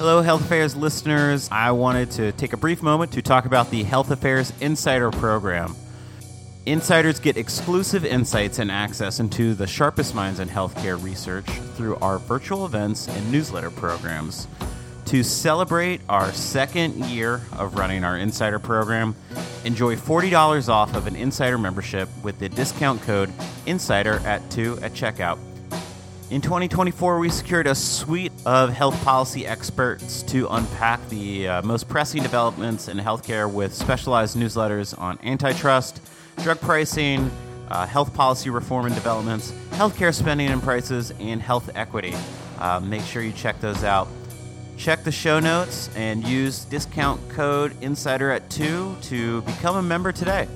Hello, Health Affairs listeners. I wanted to take a brief moment to talk about the Health Affairs Insider Program. Insiders get exclusive insights and access into the sharpest minds in healthcare research through our virtual events and newsletter programs. To celebrate our second year of running our Insider program, enjoy $40 off of an Insider membership with the discount code INSIDER at 2 at checkout. In 2024, we secured a suite of health policy experts to unpack the uh, most pressing developments in healthcare with specialized newsletters on antitrust, drug pricing, uh, health policy reform and developments, healthcare spending and prices, and health equity. Uh, make sure you check those out. Check the show notes and use discount code INSIDER at 2 to become a member today.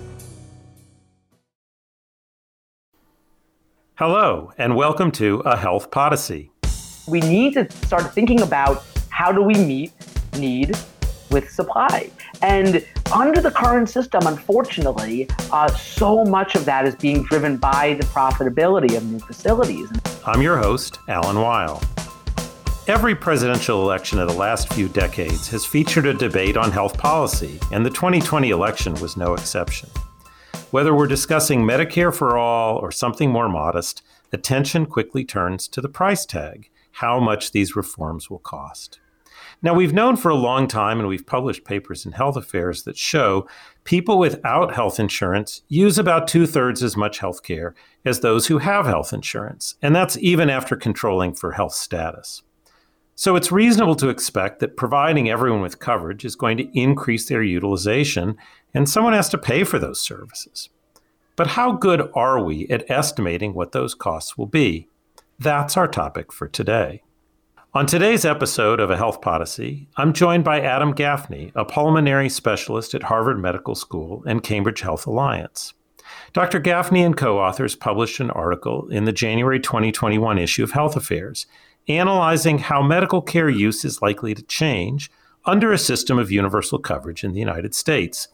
Hello, and welcome to A Health Podyssey. We need to start thinking about how do we meet need with supply. And under the current system, unfortunately, uh, so much of that is being driven by the profitability of new facilities. I'm your host, Alan Weil. Every presidential election of the last few decades has featured a debate on health policy, and the 2020 election was no exception. Whether we're discussing Medicare for all or something more modest, attention quickly turns to the price tag how much these reforms will cost. Now, we've known for a long time, and we've published papers in health affairs that show people without health insurance use about two thirds as much health care as those who have health insurance, and that's even after controlling for health status. So it's reasonable to expect that providing everyone with coverage is going to increase their utilization, and someone has to pay for those services. But how good are we at estimating what those costs will be? That's our topic for today. On today's episode of A Health Podyssey, I'm joined by Adam Gaffney, a pulmonary specialist at Harvard Medical School and Cambridge Health Alliance. Dr. Gaffney and co authors published an article in the January 2021 issue of Health Affairs analyzing how medical care use is likely to change under a system of universal coverage in the United States.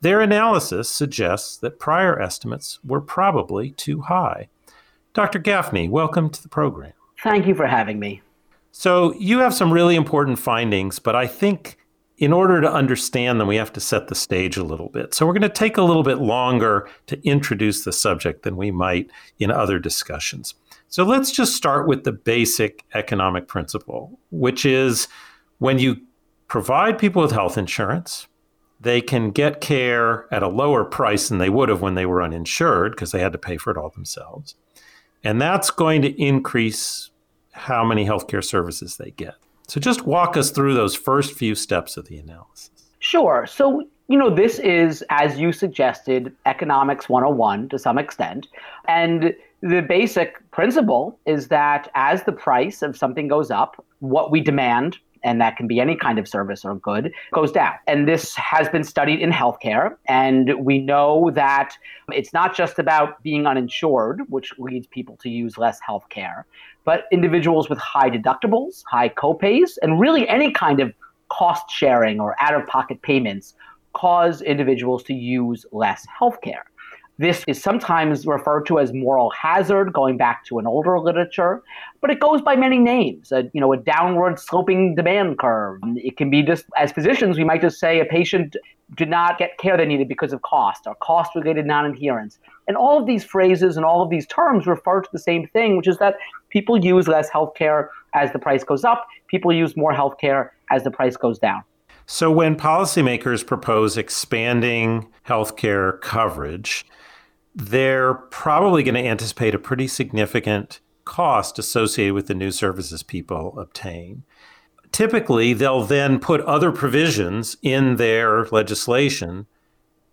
Their analysis suggests that prior estimates were probably too high. Dr. Gaffney, welcome to the program. Thank you for having me. So, you have some really important findings, but I think in order to understand them, we have to set the stage a little bit. So, we're going to take a little bit longer to introduce the subject than we might in other discussions. So let's just start with the basic economic principle, which is when you provide people with health insurance, they can get care at a lower price than they would have when they were uninsured because they had to pay for it all themselves. And that's going to increase how many healthcare services they get. So just walk us through those first few steps of the analysis. Sure. So, you know, this is, as you suggested, economics 101 to some extent. And the basic principle is that as the price of something goes up, what we demand, and that can be any kind of service or good, goes down. And this has been studied in healthcare. And we know that it's not just about being uninsured, which leads people to use less healthcare, but individuals with high deductibles, high copays, and really any kind of cost sharing or out of pocket payments cause individuals to use less healthcare. This is sometimes referred to as moral hazard, going back to an older literature, but it goes by many names. A, you know, a downward sloping demand curve. It can be just, as physicians, we might just say a patient did not get care they needed because of cost or cost related non adherence. And all of these phrases and all of these terms refer to the same thing, which is that people use less healthcare as the price goes up, people use more healthcare as the price goes down. So, when policymakers propose expanding healthcare coverage, they're probably going to anticipate a pretty significant cost associated with the new services people obtain. Typically, they'll then put other provisions in their legislation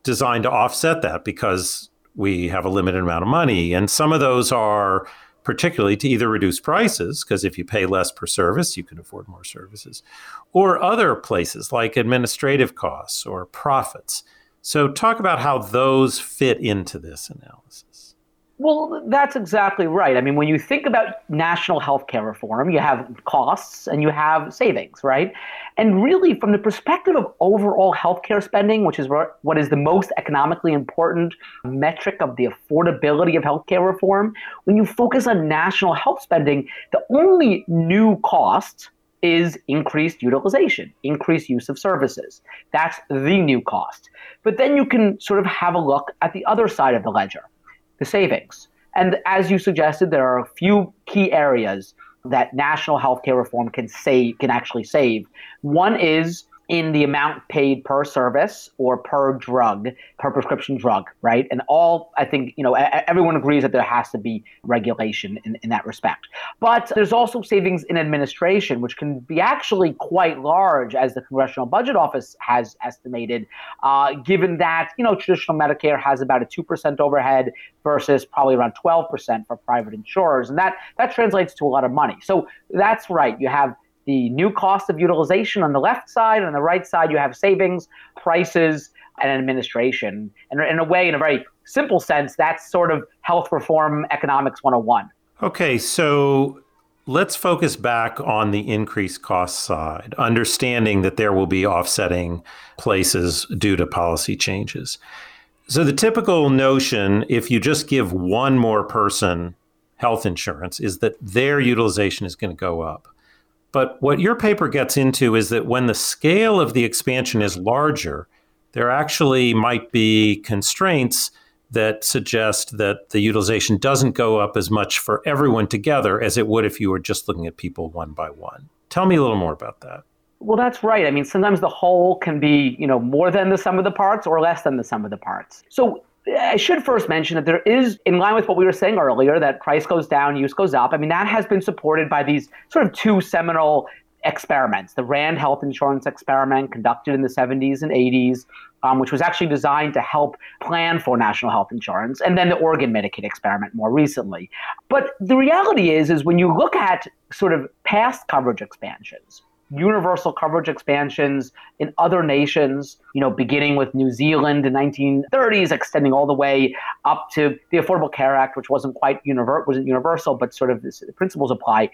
designed to offset that because we have a limited amount of money. And some of those are particularly to either reduce prices, because if you pay less per service, you can afford more services, or other places like administrative costs or profits. So, talk about how those fit into this analysis. Well, that's exactly right. I mean, when you think about national healthcare reform, you have costs and you have savings, right? And really, from the perspective of overall healthcare spending, which is what is the most economically important metric of the affordability of healthcare reform, when you focus on national health spending, the only new cost is increased utilization, increased use of services. That's the new cost. But then you can sort of have a look at the other side of the ledger, the savings. And as you suggested, there are a few key areas that national healthcare reform can save, can actually save. One is in the amount paid per service or per drug, per prescription drug, right? And all, I think, you know, everyone agrees that there has to be regulation in, in that respect. But there's also savings in administration, which can be actually quite large, as the Congressional Budget Office has estimated, uh, given that, you know, traditional Medicare has about a 2% overhead versus probably around 12% for private insurers. And that, that translates to a lot of money. So that's right. You have the new cost of utilization on the left side. On the right side, you have savings, prices, and administration. And in a way, in a very simple sense, that's sort of health reform economics 101. Okay, so let's focus back on the increased cost side, understanding that there will be offsetting places due to policy changes. So, the typical notion, if you just give one more person health insurance, is that their utilization is going to go up. But what your paper gets into is that when the scale of the expansion is larger, there actually might be constraints that suggest that the utilization doesn't go up as much for everyone together as it would if you were just looking at people one by one. Tell me a little more about that. Well, that's right. I mean, sometimes the whole can be, you know, more than the sum of the parts or less than the sum of the parts. So I should first mention that there is, in line with what we were saying earlier, that price goes down, use goes up. I mean, that has been supported by these sort of two seminal experiments the Rand Health Insurance Experiment, conducted in the 70s and 80s, um, which was actually designed to help plan for national health insurance, and then the Oregon Medicaid experiment more recently. But the reality is, is when you look at sort of past coverage expansions, universal coverage expansions in other nations, you know, beginning with New Zealand in 1930s, extending all the way up to the Affordable Care Act, which wasn't quite univer- wasn't universal, but sort of the principles apply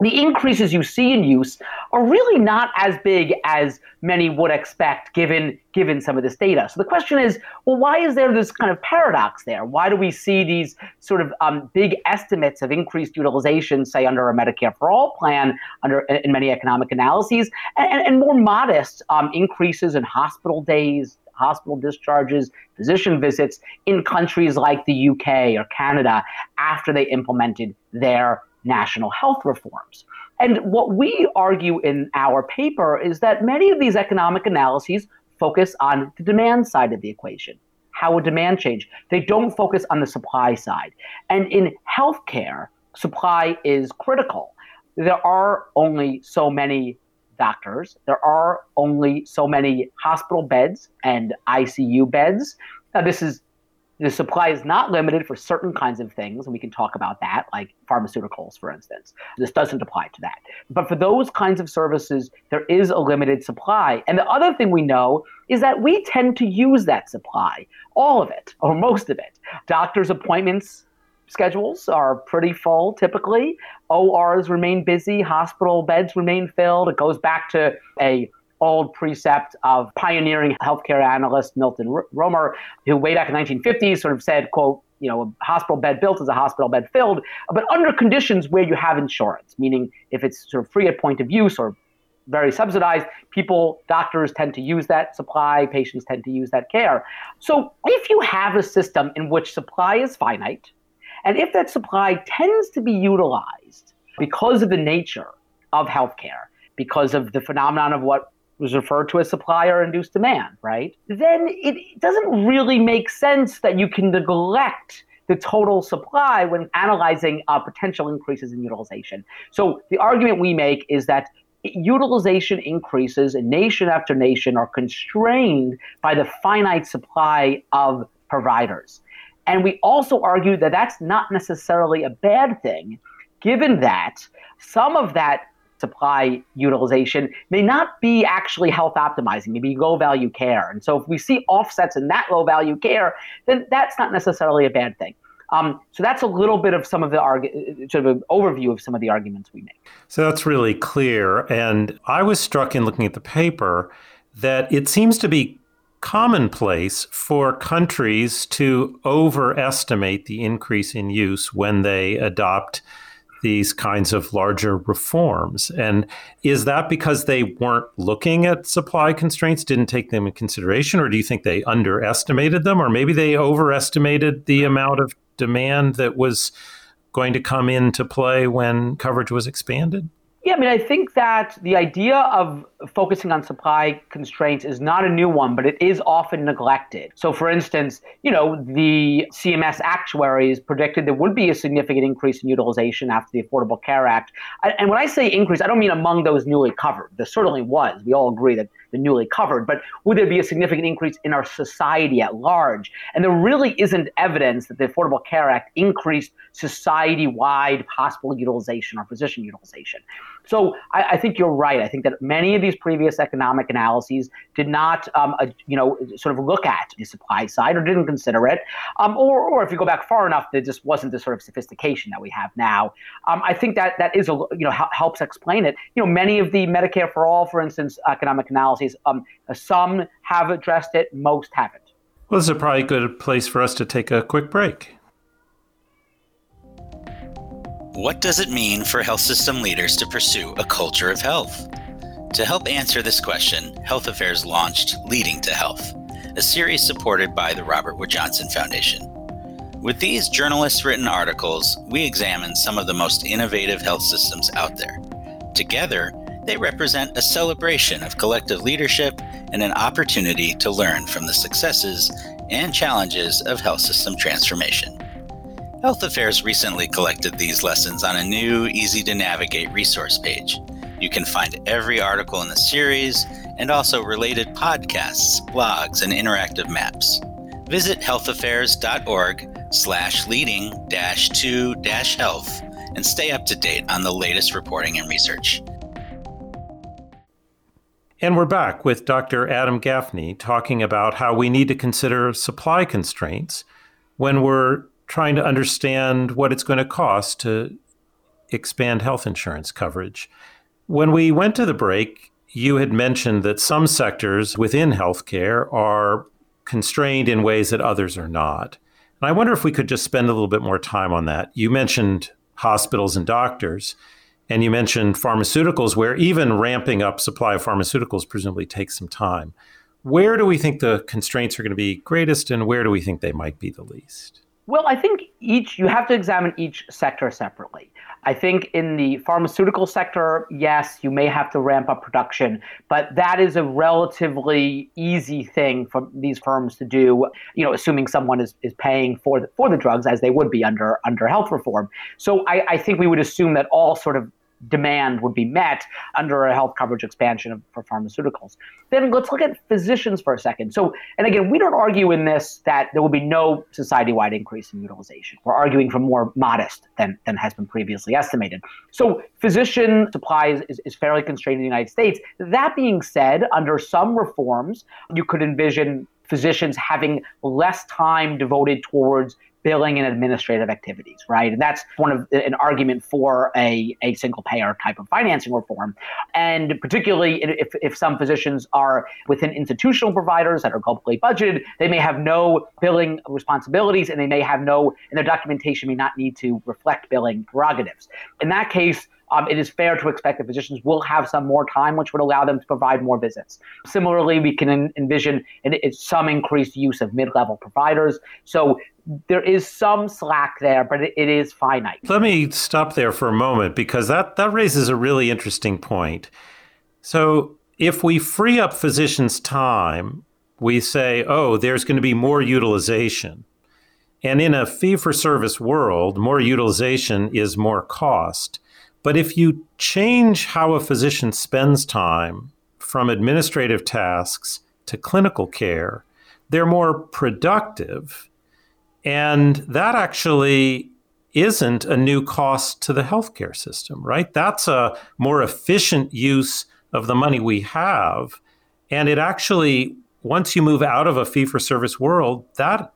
the increases you see in use are really not as big as many would expect given given some of this data. So the question is, well, why is there this kind of paradox there? Why do we see these sort of um, big estimates of increased utilization, say under a Medicare for All plan, under in many economic analyses, and, and more modest um, increases in hospital days, hospital discharges, physician visits in countries like the UK or Canada after they implemented their national health reforms. And what we argue in our paper is that many of these economic analyses focus on the demand side of the equation. How would demand change? They don't focus on the supply side. And in healthcare, supply is critical. There are only so many doctors, there are only so many hospital beds and ICU beds. Now, this is the supply is not limited for certain kinds of things, and we can talk about that, like pharmaceuticals, for instance. This doesn't apply to that. But for those kinds of services, there is a limited supply. And the other thing we know is that we tend to use that supply, all of it, or most of it. Doctors' appointments schedules are pretty full typically. ORs remain busy, hospital beds remain filled. It goes back to a old precept of pioneering healthcare analyst Milton Roemer, who way back in the 1950s sort of said, quote, you know, a hospital bed built is a hospital bed filled, but under conditions where you have insurance, meaning if it's sort of free at point of use or very subsidized, people, doctors tend to use that supply, patients tend to use that care. So if you have a system in which supply is finite, and if that supply tends to be utilized because of the nature of healthcare, because of the phenomenon of what was referred to as supplier induced demand, right? Then it doesn't really make sense that you can neglect the total supply when analyzing uh, potential increases in utilization. So the argument we make is that utilization increases and nation after nation are constrained by the finite supply of providers. And we also argue that that's not necessarily a bad thing, given that some of that supply utilization may not be actually health optimizing, maybe low value care. And so if we see offsets in that low value care, then that's not necessarily a bad thing. Um, so that's a little bit of some of the argu- sort of an overview of some of the arguments we make. So that's really clear. And I was struck in looking at the paper that it seems to be commonplace for countries to overestimate the increase in use when they adopt these kinds of larger reforms. And is that because they weren't looking at supply constraints, didn't take them in consideration, or do you think they underestimated them, or maybe they overestimated the amount of demand that was going to come into play when coverage was expanded? Yeah, I mean, I think that the idea of focusing on supply constraints is not a new one, but it is often neglected. So, for instance, you know, the CMS actuaries predicted there would be a significant increase in utilization after the Affordable Care Act. And when I say increase, I don't mean among those newly covered. There certainly was. We all agree that the newly covered, but would there be a significant increase in our society at large? And there really isn't evidence that the Affordable Care Act increased society wide hospital utilization or physician utilization. So I, I, think you're right. I think that many of these previous economic analyses did not, um, uh, you know, sort of look at the supply side or didn't consider it. Um, or, or if you go back far enough, there just wasn't the sort of sophistication that we have now. Um, I think that that is, a, you know, helps explain it. You know, many of the Medicare for All, for instance, economic analyses, um, some have addressed it, most haven't. Well, this is probably a good place for us to take a quick break. What does it mean for health system leaders to pursue a culture of health? To help answer this question, Health Affairs launched Leading to Health, a series supported by the Robert Wood Johnson Foundation. With these journalist written articles, we examine some of the most innovative health systems out there. Together, they represent a celebration of collective leadership and an opportunity to learn from the successes and challenges of health system transformation. Health Affairs recently collected these lessons on a new, easy to navigate resource page. You can find every article in the series and also related podcasts, blogs, and interactive maps. Visit healthaffairs.org slash leading dash to dash health and stay up to date on the latest reporting and research. And we're back with Dr. Adam Gaffney talking about how we need to consider supply constraints when we're trying to understand what it's going to cost to expand health insurance coverage. When we went to the break, you had mentioned that some sectors within healthcare are constrained in ways that others are not. And I wonder if we could just spend a little bit more time on that. You mentioned hospitals and doctors, and you mentioned pharmaceuticals, where even ramping up supply of pharmaceuticals presumably takes some time. Where do we think the constraints are going to be greatest, and where do we think they might be the least? Well, I think each you have to examine each sector separately. I think in the pharmaceutical sector, yes, you may have to ramp up production, but that is a relatively easy thing for these firms to do, you know, assuming someone is, is paying for the, for the drugs as they would be under under health reform. So I, I think we would assume that all sort of demand would be met under a health coverage expansion of, for pharmaceuticals. Then let's look at physicians for a second. So, and again, we don't argue in this that there will be no society wide increase in utilization. We're arguing for more modest than, than has been previously estimated. So, physician supply is, is fairly constrained in the United States. That being said, under some reforms, you could envision physicians having less time devoted towards billing and administrative activities, right? And that's one of an argument for a, a single payer type of financing reform. And particularly if, if some physicians are within institutional providers that are globally budgeted, they may have no billing responsibilities and they may have no, and their documentation may not need to reflect billing prerogatives. In that case, um, it is fair to expect that physicians will have some more time, which would allow them to provide more visits. Similarly, we can en- envision an, some increased use of mid level providers. So there is some slack there, but it, it is finite. Let me stop there for a moment because that, that raises a really interesting point. So, if we free up physicians' time, we say, oh, there's going to be more utilization. And in a fee for service world, more utilization is more cost. But if you change how a physician spends time from administrative tasks to clinical care, they're more productive. And that actually isn't a new cost to the healthcare system, right? That's a more efficient use of the money we have. And it actually, once you move out of a fee for service world, that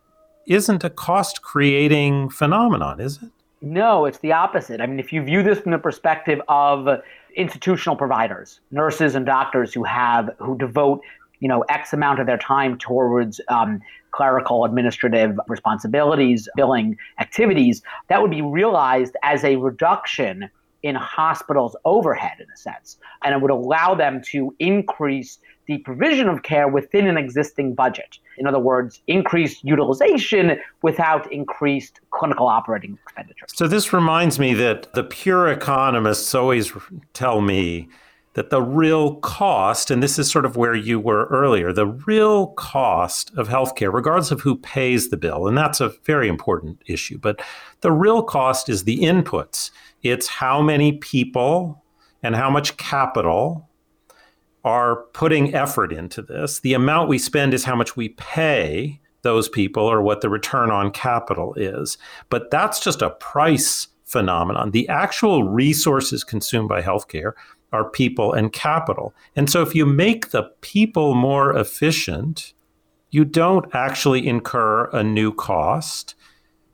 isn't a cost creating phenomenon, is it? No, it's the opposite. I mean, if you view this from the perspective of institutional providers, nurses and doctors who have who devote you know, X amount of their time towards um, clerical administrative responsibilities, billing activities, that would be realized as a reduction in hospitals' overhead, in a sense. And it would allow them to increase the provision of care within an existing budget. In other words, increased utilization without increased clinical operating expenditures. So, this reminds me that the pure economists always tell me that the real cost, and this is sort of where you were earlier, the real cost of healthcare, regardless of who pays the bill, and that's a very important issue, but the real cost is the inputs. It's how many people and how much capital are putting effort into this. The amount we spend is how much we pay those people or what the return on capital is. But that's just a price phenomenon. The actual resources consumed by healthcare are people and capital. And so if you make the people more efficient, you don't actually incur a new cost.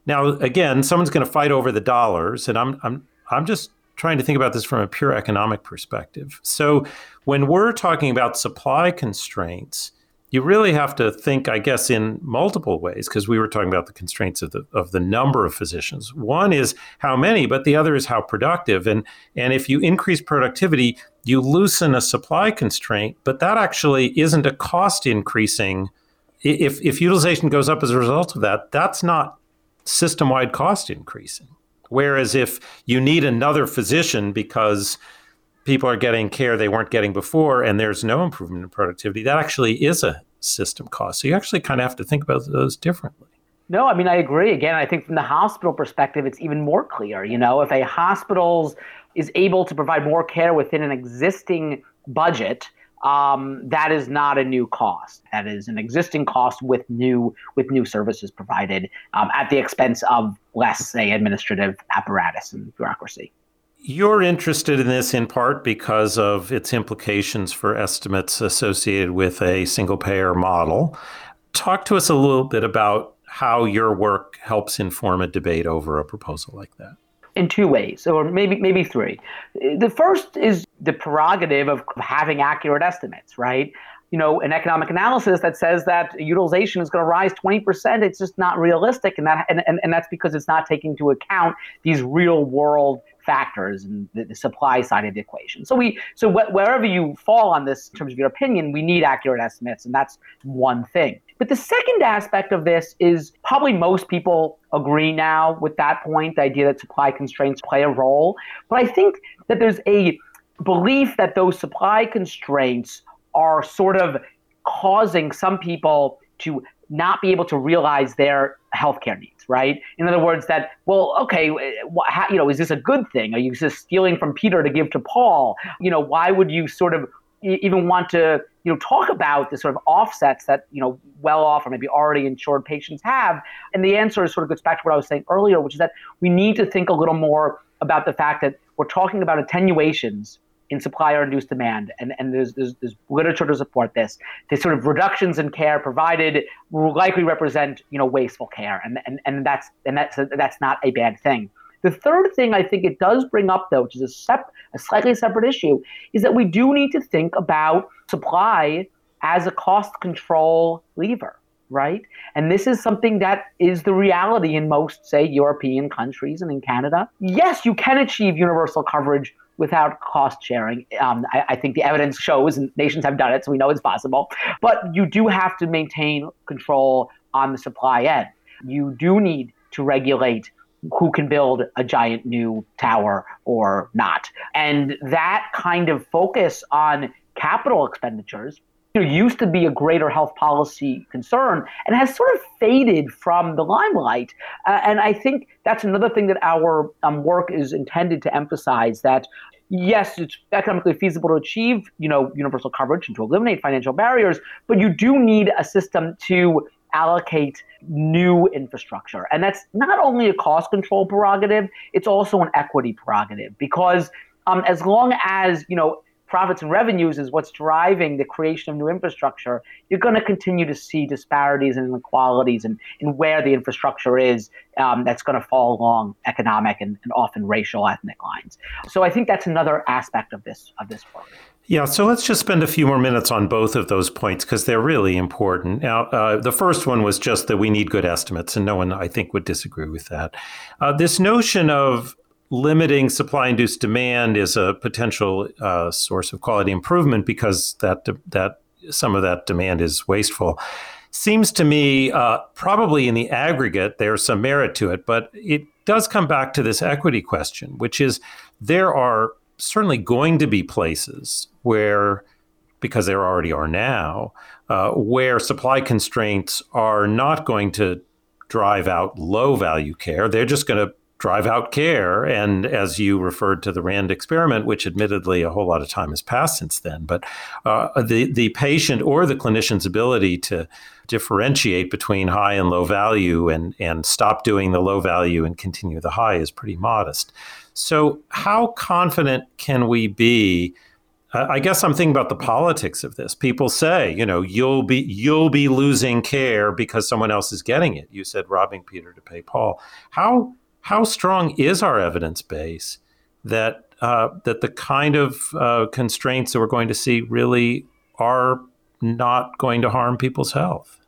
Now, again, someone's going to fight over the dollars, and I'm, I'm, I'm just trying to think about this from a pure economic perspective. So when we're talking about supply constraints, you really have to think, I guess, in multiple ways, because we were talking about the constraints of the of the number of physicians. One is how many, but the other is how productive. And and if you increase productivity, you loosen a supply constraint, but that actually isn't a cost increasing. If if utilization goes up as a result of that, that's not system wide cost increasing. Whereas if you need another physician because people are getting care they weren't getting before and there's no improvement in productivity, that actually is a system cost. So you actually kind of have to think about those differently. No, I mean I agree. Again, I think from the hospital perspective, it's even more clear. You know, if a hospital is able to provide more care within an existing budget, um, that is not a new cost. That is an existing cost with new with new services provided um, at the expense of less, say, administrative apparatus and bureaucracy. You're interested in this in part because of its implications for estimates associated with a single payer model. Talk to us a little bit about how your work helps inform a debate over a proposal like that. In two ways, or maybe maybe three. The first is the prerogative of having accurate estimates, right? you know, an economic analysis that says that utilization is going to rise 20%, it's just not realistic. And, that, and, and, and that's because it's not taking into account these real world factors and the, the supply side of the equation. So we so wh- wherever you fall on this in terms of your opinion, we need accurate estimates, and that's one thing. But the second aspect of this is probably most people agree now with that point, the idea that supply constraints play a role. But I think that there's a belief that those supply constraints are sort of causing some people to not be able to realize their healthcare needs, right? In other words, that well, okay, you know, is this a good thing? Are you just stealing from Peter to give to Paul? You know, why would you sort of even want to you know talk about the sort of offsets that you know well off or maybe already insured patients have? And the answer sort of goes back to what I was saying earlier, which is that we need to think a little more about the fact that we're talking about attenuations in supply or induced demand, and, and there's, there's, there's literature to support this. The sort of reductions in care provided will likely represent you know wasteful care, and and, and that's and that's that's not a bad thing. The third thing I think it does bring up, though, which is a, sep- a slightly separate issue, is that we do need to think about supply as a cost control lever, right? And this is something that is the reality in most, say, European countries and in Canada. Yes, you can achieve universal coverage without cost sharing. Um, I, I, think the evidence shows, and nations have done it, so we know it's possible. But you do have to maintain control on the supply end. You do need to regulate who can build a giant new tower or not. And that kind of focus on capital expenditures you know, used to be a greater health policy concern and has sort of faded from the limelight. Uh, and I think that's another thing that our um, work is intended to emphasize that yes, it's economically feasible to achieve, you know, universal coverage and to eliminate financial barriers, but you do need a system to allocate new infrastructure. And that's not only a cost control prerogative, it's also an equity prerogative because um, as long as, you know, profits and revenues is what's driving the creation of new infrastructure, you're going to continue to see disparities and inequalities in, in where the infrastructure is um, that's going to fall along economic and, and often racial ethnic lines. So I think that's another aspect of this of this work. Yeah, so let's just spend a few more minutes on both of those points because they're really important. Now, uh, the first one was just that we need good estimates, and no one, I think, would disagree with that. Uh, this notion of limiting supply induced demand is a potential uh, source of quality improvement because that that some of that demand is wasteful. Seems to me, uh, probably in the aggregate, there's some merit to it, but it does come back to this equity question, which is there are certainly going to be places where, because there already are now, uh, where supply constraints are not going to drive out low value care. They're just going to drive out care. And as you referred to the RAND experiment, which admittedly a whole lot of time has passed since then, but uh, the, the patient or the clinician's ability to differentiate between high and low value and, and stop doing the low value and continue the high is pretty modest. So, how confident can we be? I guess I'm thinking about the politics of this. People say, you know, you'll be you'll be losing care because someone else is getting it. You said robbing Peter to pay Paul. How how strong is our evidence base that uh, that the kind of uh, constraints that we're going to see really are not going to harm people's health?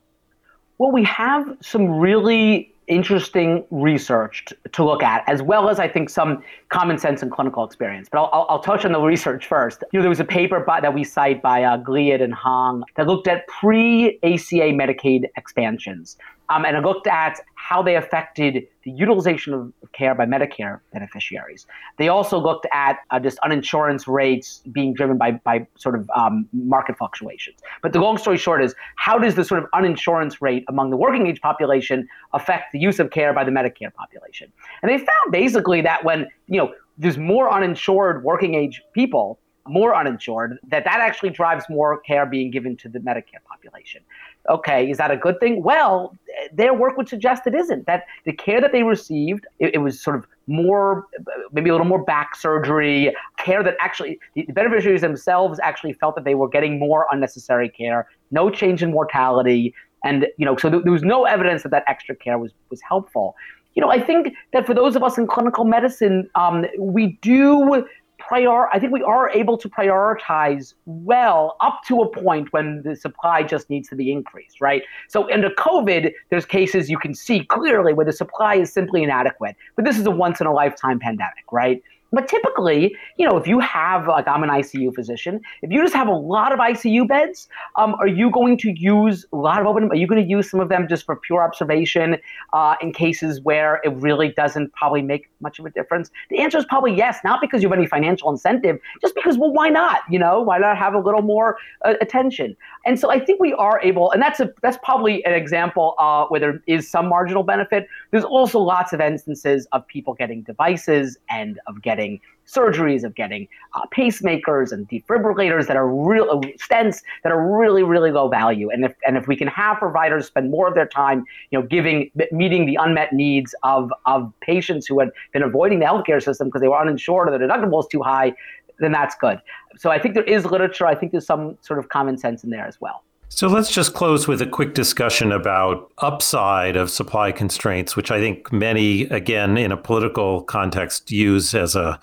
Well, we have some really interesting research to look at, as well as I think some common sense and clinical experience. But I'll, I'll touch on the research first. You know, there was a paper by, that we cite by uh, Glied and Hong that looked at pre-ACA Medicaid expansions um, and it looked at how they affected the utilization of care by Medicare beneficiaries. They also looked at uh, just uninsurance rates being driven by, by sort of um, market fluctuations. But the long story short is how does the sort of uninsurance rate among the working age population affect the use of care by the Medicare population? And they found basically that when, you know, there's more uninsured working age people, more uninsured, that that actually drives more care being given to the Medicare population. Okay, is that a good thing? Well, their work would suggest it isn't. That the care that they received, it, it was sort of more, maybe a little more back surgery, care that actually, the beneficiaries themselves actually felt that they were getting more unnecessary care, no change in mortality. And, you know, so th- there was no evidence that that extra care was, was helpful you know, I think that for those of us in clinical medicine, um, we do prior I think we are able to prioritize well up to a point when the supply just needs to be increased, right? So under COVID, there's cases you can see clearly where the supply is simply inadequate. But this is a once in a lifetime pandemic, right? But typically, you know, if you have, like I'm an ICU physician, if you just have a lot of ICU beds, um, are you going to use a lot of open? Are you going to use some of them just for pure observation uh, in cases where it really doesn't probably make much of a difference? The answer is probably yes, not because you have any financial incentive, just because, well, why not? You know, why not have a little more uh, attention? And so I think we are able, and that's a that's probably an example uh, where there is some marginal benefit. There's also lots of instances of people getting devices and of getting surgeries, of getting uh, pacemakers and defibrillators that are real uh, stents that are really, really low value. And if and if we can have providers spend more of their time, you know, giving meeting the unmet needs of of patients who had been avoiding the healthcare system because they were uninsured or the deductible is too high, then that's good. So I think there is literature. I think there's some sort of common sense in there as well. So let's just close with a quick discussion about upside of supply constraints, which I think many, again, in a political context, use as a,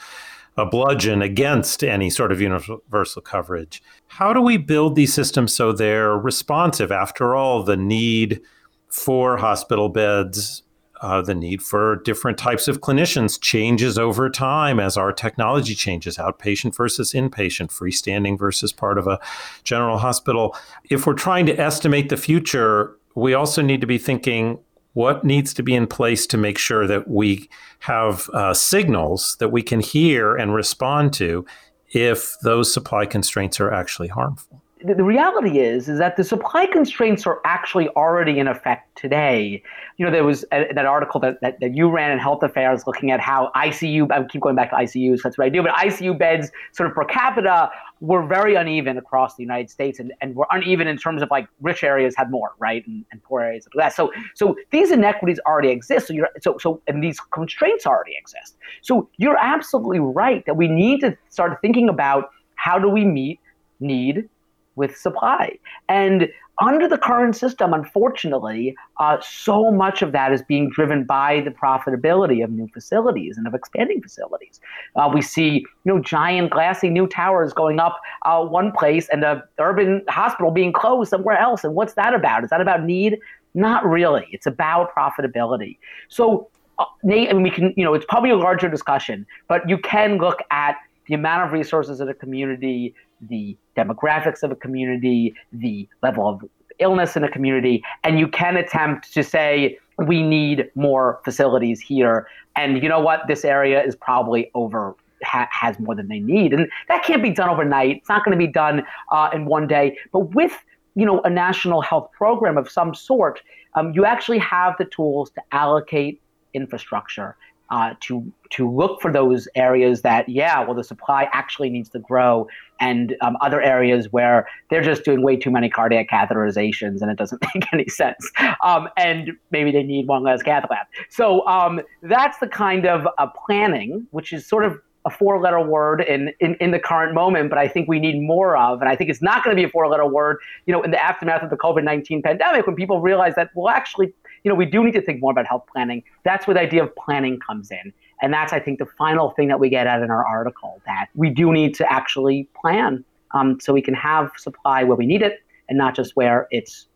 a bludgeon against any sort of universal coverage. How do we build these systems so they're responsive? After all, the need for hospital beds uh, the need for different types of clinicians changes over time as our technology changes outpatient versus inpatient, freestanding versus part of a general hospital. If we're trying to estimate the future, we also need to be thinking what needs to be in place to make sure that we have uh, signals that we can hear and respond to if those supply constraints are actually harmful the reality is is that the supply constraints are actually already in effect today. You know, there was a, that article that, that, that, you ran in Health Affairs looking at how ICU, I keep going back to ICUs, that's what I do, but ICU beds sort of per capita were very uneven across the United States and, and were uneven in terms of like rich areas had more, right? And, and poor areas had less. So so these inequities already exist. So you're so so and these constraints already exist. So you're absolutely right that we need to start thinking about how do we meet need with supply. And under the current system, unfortunately, uh, so much of that is being driven by the profitability of new facilities and of expanding facilities. Uh, we see, you know, giant glassy new towers going up uh, one place and the urban hospital being closed somewhere else. And what's that about? Is that about need? Not really. It's about profitability. So, uh, Nate, I mean, we can, you know, it's probably a larger discussion, but you can look at the amount of resources in a community, the demographics of a community, the level of illness in a community, and you can attempt to say, we need more facilities here. And you know what? This area is probably over ha- has more than they need, and that can't be done overnight. It's not going to be done uh, in one day. But with you know a national health program of some sort, um, you actually have the tools to allocate infrastructure uh, to to look for those areas that yeah well the supply actually needs to grow and um, other areas where they're just doing way too many cardiac catheterizations and it doesn't make any sense um, and maybe they need one less cath lab so um, that's the kind of uh, planning which is sort of a four letter word in, in, in the current moment, but I think we need more of. And I think it's not going to be a four letter word, you know, in the aftermath of the COVID 19 pandemic when people realize that, well, actually, you know, we do need to think more about health planning. That's where the idea of planning comes in. And that's, I think, the final thing that we get at in our article that we do need to actually plan um, so we can have supply where we need it and not just where it's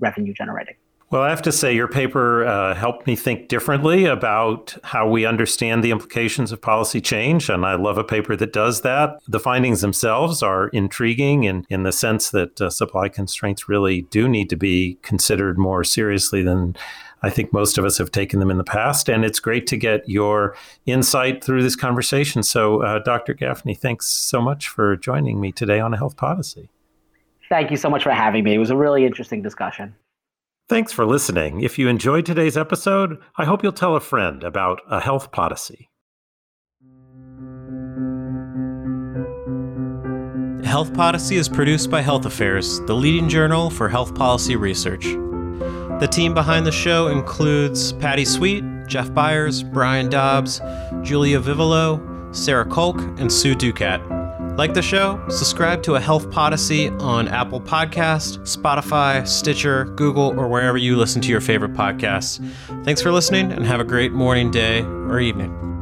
revenue generating. Well, I have to say, your paper uh, helped me think differently about how we understand the implications of policy change. And I love a paper that does that. The findings themselves are intriguing in, in the sense that uh, supply constraints really do need to be considered more seriously than I think most of us have taken them in the past. And it's great to get your insight through this conversation. So, uh, Dr. Gaffney, thanks so much for joining me today on a Health Podyssey. Thank you so much for having me. It was a really interesting discussion. Thanks for listening. If you enjoyed today's episode, I hope you'll tell a friend about a Health Podyssey. Health Podyssey is produced by Health Affairs, the leading journal for health policy research. The team behind the show includes Patty Sweet, Jeff Byers, Brian Dobbs, Julia Vivolo, Sarah Kolk, and Sue Ducat. Like the show? Subscribe to a Health Podyssey on Apple Podcast, Spotify, Stitcher, Google, or wherever you listen to your favorite podcasts. Thanks for listening and have a great morning, day, or evening.